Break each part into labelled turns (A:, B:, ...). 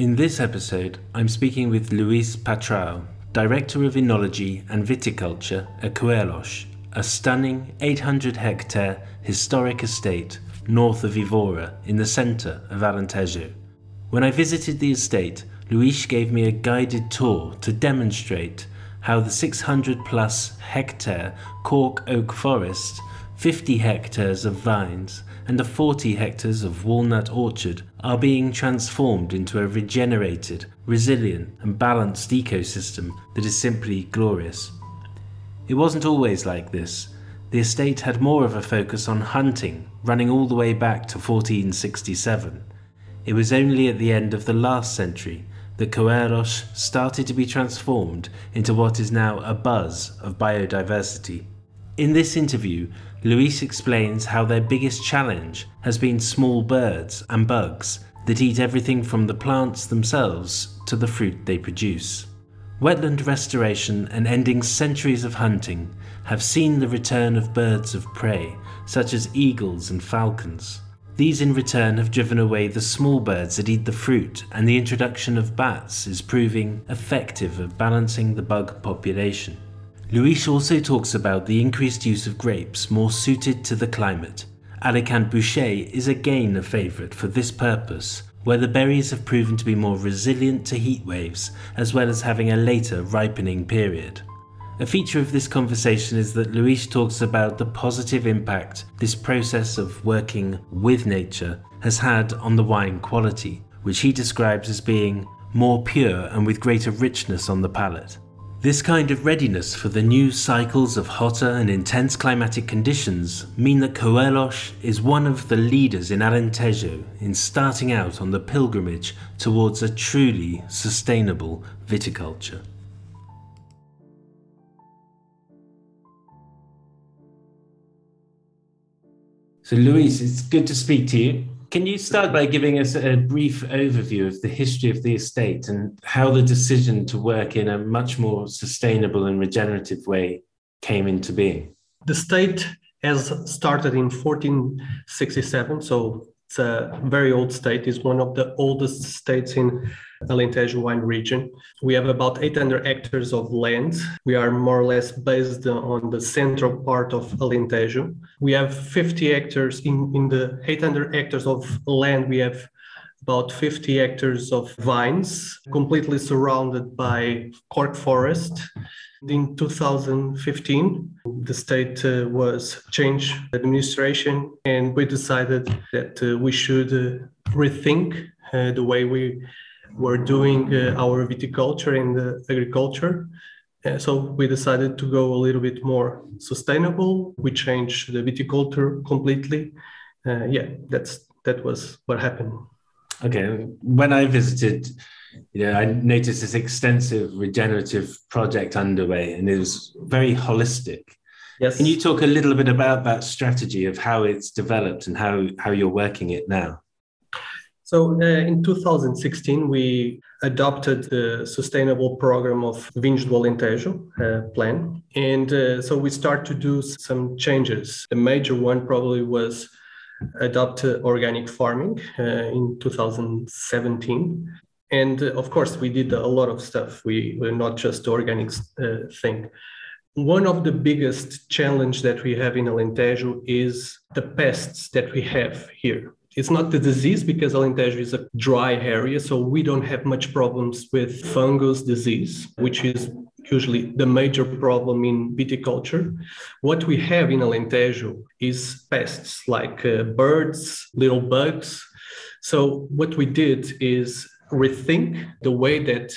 A: In this episode, I'm speaking with Luis Patrao, Director of Enology and Viticulture at Coelheiros, a stunning 800 hectare historic estate north of Evora in the centre of Alentejo. When I visited the estate, Luis gave me a guided tour to demonstrate how the 600 plus hectare cork oak forest, 50 hectares of vines, and the 40 hectares of walnut orchard are being transformed into a regenerated, resilient, and balanced ecosystem that is simply glorious. It wasn't always like this. The estate had more of a focus on hunting, running all the way back to 1467. It was only at the end of the last century that Coelheiros started to be transformed into what is now a buzz of biodiversity. In this interview, Luis explains how their biggest challenge has been small birds and bugs that eat everything from the plants themselves to the fruit they produce. Wetland restoration and ending centuries of hunting have seen the return of birds of prey, such as eagles and falcons. These in return have driven away the small birds that eat the fruit, and the introduction of bats is proving effective at balancing the bug population. Luis also talks about the increased use of grapes more suited to the climate. Alicante Bouschet is again a favourite for this purpose, where the berries have proven to be more resilient to heat waves, as well as having a later ripening period. A feature of this conversation is that Luis talks about the positive impact this process of working with nature has had on the wine quality, which he describes as being more pure and with greater richness on the palate. This kind of readiness for the new cycles of hotter and intense climatic conditions mean that Coelheiros is one of the leaders in Alentejo in starting out on the pilgrimage towards a truly sustainable viticulture. So, Luis, it's good to speak to you. Can you start by giving us a brief overview of the history of the estate and how the decision to work in a much more sustainable and regenerative way came into being?
B: The state has started in 1467, so it's a very old state. It's one of the oldest states in Alentejo wine region. We have about 800 hectares of land. We are more or less based on the central part of Alentejo. We have 50 hectares in, in the 800 hectares of land. We have about 50 hectares of vines, completely surrounded by cork forest. In 2015, the state uh, was changed administration, and we decided that uh, we should uh, rethink uh, the way we were doing uh, our viticulture and agriculture. Uh, so we decided to go a little bit more sustainable. We changed the viticulture completely. yeah, that's that was what happened.
A: Okay, when I visited you know, I noticed this extensive regenerative project underway, and it was very holistic. Yes. Can you talk a little bit about that strategy of how it's developed and how how you're working it now?
B: So uh, in 2016, we adopted the sustainable program of Vinhos do Alentejo uh, plan. And uh, so we start to do some changes. The major one probably was adopt organic farming uh, in 2017 and uh, of course we did a lot of stuff we were not just organic uh, thing one of the biggest challenge that we have in alentejo is the pests that we have here it's not the disease because alentejo is a dry area so we don't have much problems with fungus disease which is usually the major problem in viticulture. What we have in Alentejo is pests like uh, birds, little bugs. So what we did is rethink the way that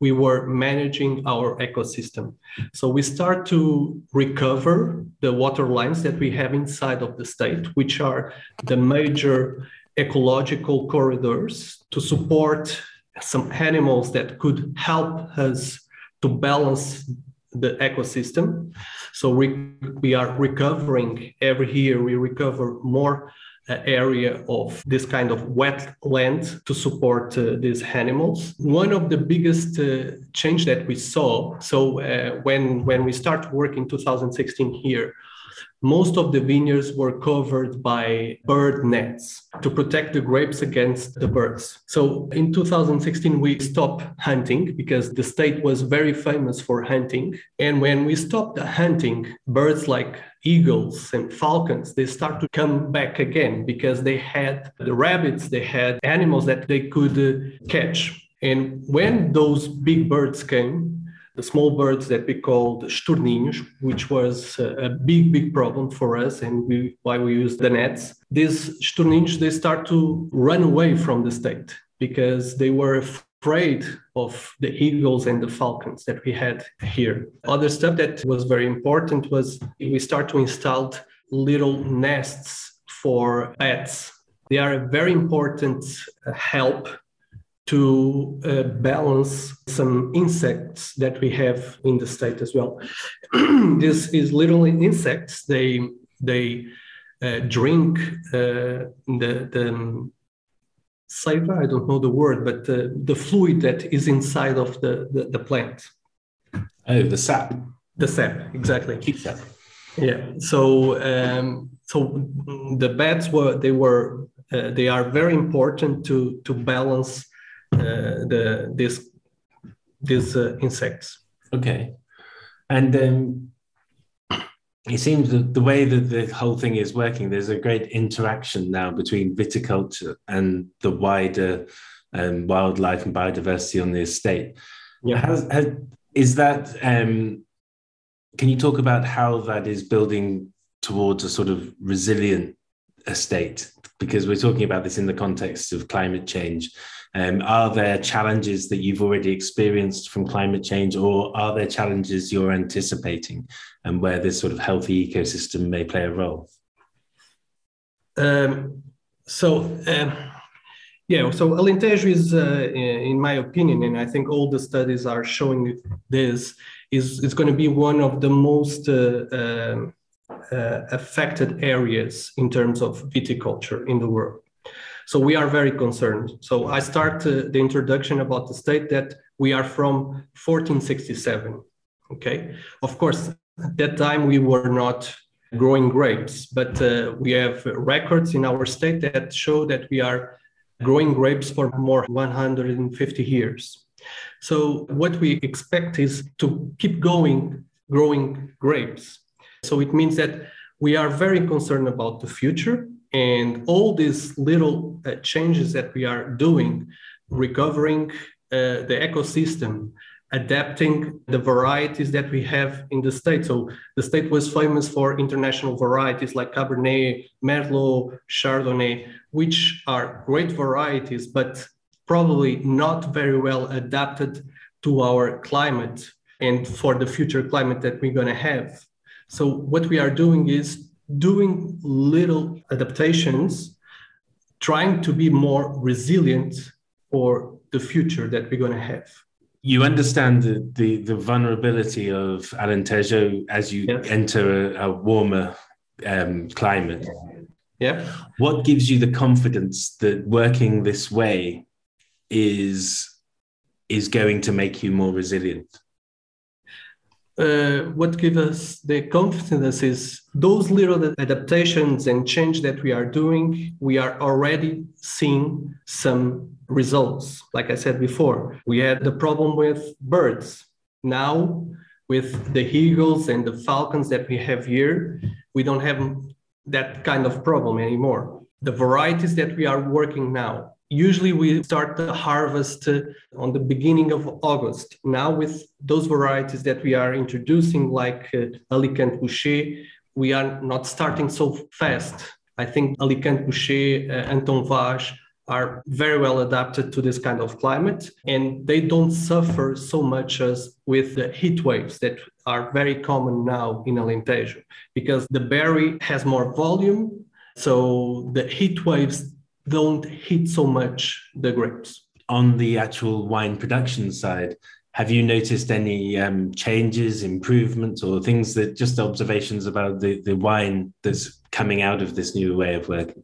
B: we were managing our ecosystem. So we start to recover the water lines that we have inside of the state, which are the major ecological corridors to support some animals that could help us to balance the ecosystem. So we, we are recovering every year, we recover more area of this kind of wetland to support uh, these animals. One of the biggest uh, change that we saw, so uh, when, when we start working 2016 here, most of the vineyards were covered by bird nets to protect the grapes against the birds. So in 2016, we stopped hunting because the state was very famous for hunting. And when we stopped hunting, birds like eagles and falcons they start to come back again because they had the rabbits they had animals that they could uh, catch and when those big birds came the small birds that we called estorninhos, which was a big, big problem for us and we, why we use the nets. These estorninhos, they start to run away from the state because they were afraid of the eagles and the falcons that we had here. Other stuff that was very important was we start to install little nests for bats. They are a very important uh, help to uh, balance some insects that we have in the state as well. this is literally insects. They they uh, drink uh, the the um, saliva. I don't know the word, but the fluid that is inside of the, the, the plant.
A: Oh, the sap.
B: The sap, exactly.
A: Keep sap.
B: Yeah. So um, so the bats were they were uh, they are very important to to balance uh, the these these uh, insects.
A: Okay, and um, it seems that the way that the whole thing is working, there's a great interaction now between viticulture and the wider um, wildlife and biodiversity on the estate. Yeah. Has, has, is that? Um, can you talk about how that is building towards a sort of resilient estate? Because we're talking about this in the context of climate change um, are there challenges that you've already experienced from climate change, or are there challenges you're anticipating and where this sort of healthy ecosystem may play a role?
B: Um, so, um, yeah, so Alentejo is, uh, in my opinion, and I think all the studies are showing this, is, is going to be one of the most uh, um, uh, affected areas in terms of viticulture in the world. So we are very concerned. So I start uh, the introduction about the state that we are from 1467. Okay. Of course, at that time we were not growing grapes, but uh, we have records in our state that show that we are growing grapes for more 150 years. So what we expect is to keep going growing grapes. So it means that we are very concerned about the future and all these little uh, changes that we are doing, recovering uh, the ecosystem, adapting the varieties that we have in the state. So the state was famous for international varieties like Cabernet, Merlot, Chardonnay, which are great varieties, but probably not very well adapted to our climate and for the future climate that we're going to have. So what we are doing is doing little adaptations, trying to be more resilient for the future that we're going to have.
A: You understand the, the, the vulnerability of Alentejo as you yes. enter a, a warmer um, climate.
B: Yeah.
A: What gives you the confidence that working this way is is going to make you more resilient?
B: Uh, what gives us the confidence is those little adaptations and change that we are doing, we are already seeing some results. Like I said before, we had the problem with birds. Now, with the eagles and the falcons that we have here, we don't have that kind of problem anymore. The varieties that we are working now, usually we start the harvest on the beginning of August. Now, with those varieties that we are introducing, like uh, Alicante Bouschet, we are not starting so fast. I think Alicante Bouschet, uh, Antão Vaz are very well adapted to this kind of climate, and they don't suffer so much as with the heat waves that are very common now in Alentejo, because the berry has more volume. So the heat waves don't hit so much the grapes.
A: On the actual wine production side, have you noticed any um, changes, improvements, or things that just observations about the, the wine that's coming out of this new way of working?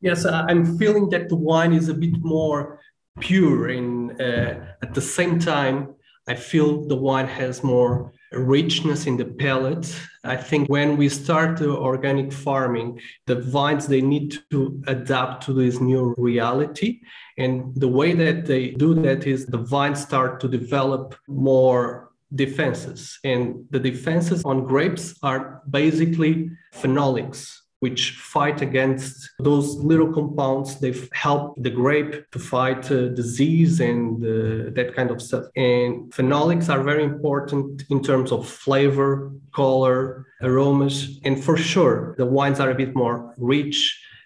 B: Yes, I'm feeling that the wine is a bit more pure, and uh, at the same time, I feel the wine has more richness in the palate. I think when we start the organic farming, the vines they need to adapt to this new reality. And the way that they do that is the vines start to develop more defenses. And the defenses on grapes are basically phenolics which fight against those little compounds. They help the grape to fight uh, disease and uh, that kind of stuff. And phenolics are very important in terms of flavor, color, aromas. And for sure, the wines are a bit more rich.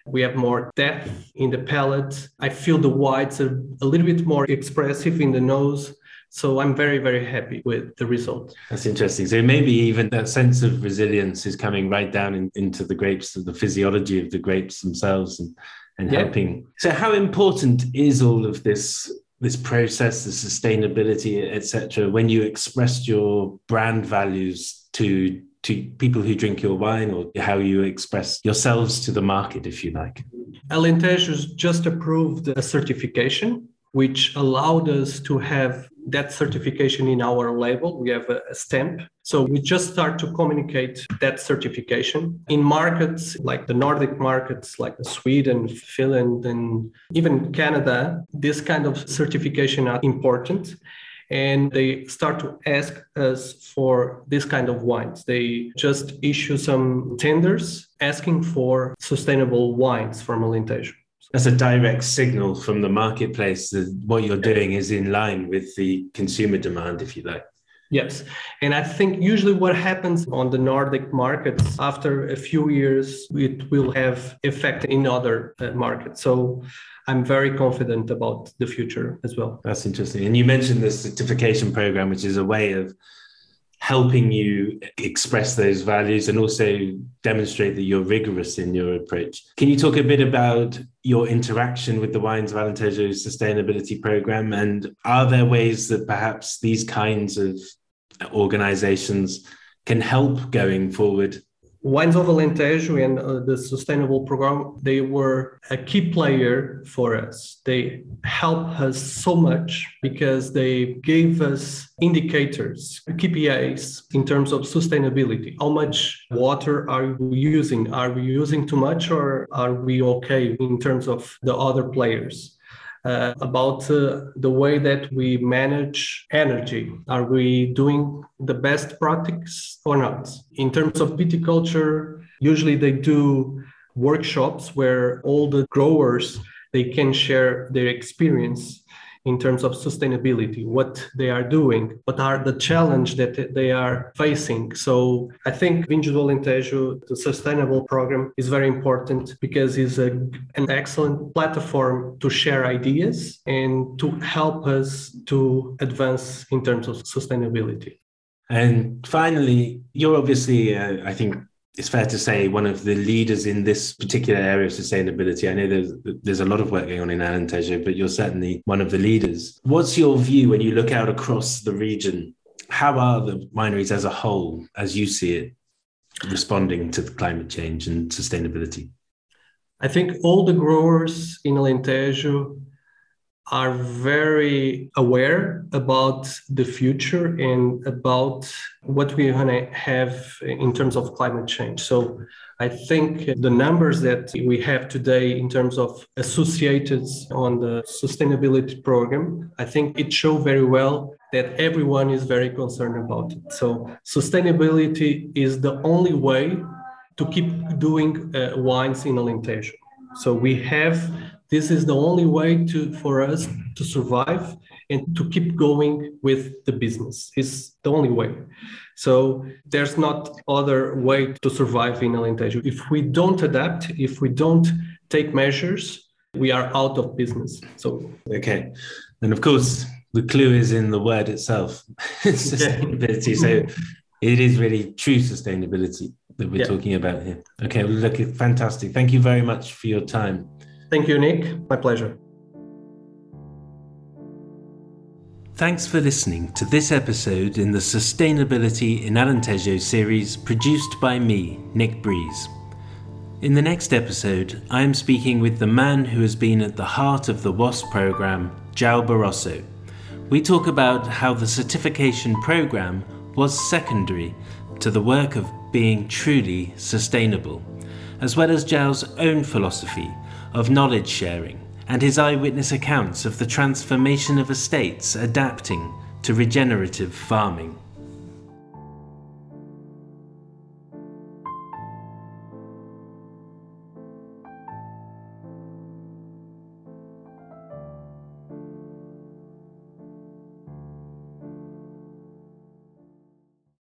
B: We have more depth in the palate. I feel the whites are a little bit more expressive in the nose. So I'm very, very happy with the result.
A: That's interesting. So maybe even that sense of resilience is coming right down in, into the grapes, the physiology of the grapes themselves and, and yeah. helping. So how important is all of this this process, the sustainability, etc., when you expressed your brand values to to people who drink your wine or how you express yourselves to the market, if you like?
B: Alentejo just approved a certification which allowed us to have that certification in our label. We have a, stamp. So we just start to communicate that certification in markets like the Nordic markets, like Sweden, Finland, and even Canada. This kind of certification are important. And they start to ask us for this kind of wines. They just issue some tenders asking for sustainable wines from Alentejo
A: that's a direct signal from the marketplace that what you're doing is in line with the consumer demand, if you like.
B: Yes. And I think usually what happens on the Nordic markets after a few years, it will have effect in other uh, markets. So I'm very confident about the future as well.
A: That's interesting. And you mentioned the certification program, which is a way of helping you express those values and also demonstrate that you're rigorous in your approach. Can you talk a bit about your interaction with the Wines of Alentejo sustainability program? And are there ways that perhaps these kinds of organizations can help going forward
B: Wines of Alentejo and uh, the sustainable program, they were a key player for us. They helped us so much because they gave us indicators, KPIs in terms of sustainability. How much water are we using? Are we using too much or are we okay in terms of the other players? Uh, about uh, the way that we manage energy. Are we doing the best practice or not? In terms of viticulture, usually they do workshops where all the growers they can share their experience in terms of sustainability, what they are doing, what are the challenge that they are facing. So I think Vinhos do the sustainable program, is very important because it's a, an excellent platform to share ideas and to help us to advance in terms of sustainability.
A: And finally, you're obviously, uh, I think, it's fair to say one of the leaders in this particular area of sustainability. I know there's there's a lot of work going on in Alentejo, but you're certainly one of the leaders. What's your view when you look out across the region? How are the wineries as a whole, as you see it, responding to climate change and sustainability?
B: I think all the growers in Alentejo are very aware about the future and about what we're going to have in terms of climate change. So I think the numbers that we have today in terms of associated on the sustainability program, I think it show very well that everyone is very concerned about it. So sustainability is the only way to keep doing uh, wines in Alentejo. So we have this is the only way to for us to survive and to keep going with the business. Is the only way. So there's not other way to survive in alentejo. If we don't adapt if we don't take measures we are out of business. So
A: okay. And of course the clue is in the word itself. Sustainability so it is really true sustainability that we're yeah. talking about here okay well, look fantastic thank you very much for your time
B: Thank you, Nick. My pleasure.
A: Thanks for listening to this episode in the Sustainability in Alentejo series produced by me, Nick Breeze. In the next episode, I am speaking with the man who has been at the heart of the WASP program, João Barroso. We talk about how the certification program was secondary to the work of being truly sustainable, as well as João's own philosophy of knowledge sharing and his eyewitness accounts of the transformation of estates adapting to regenerative farming.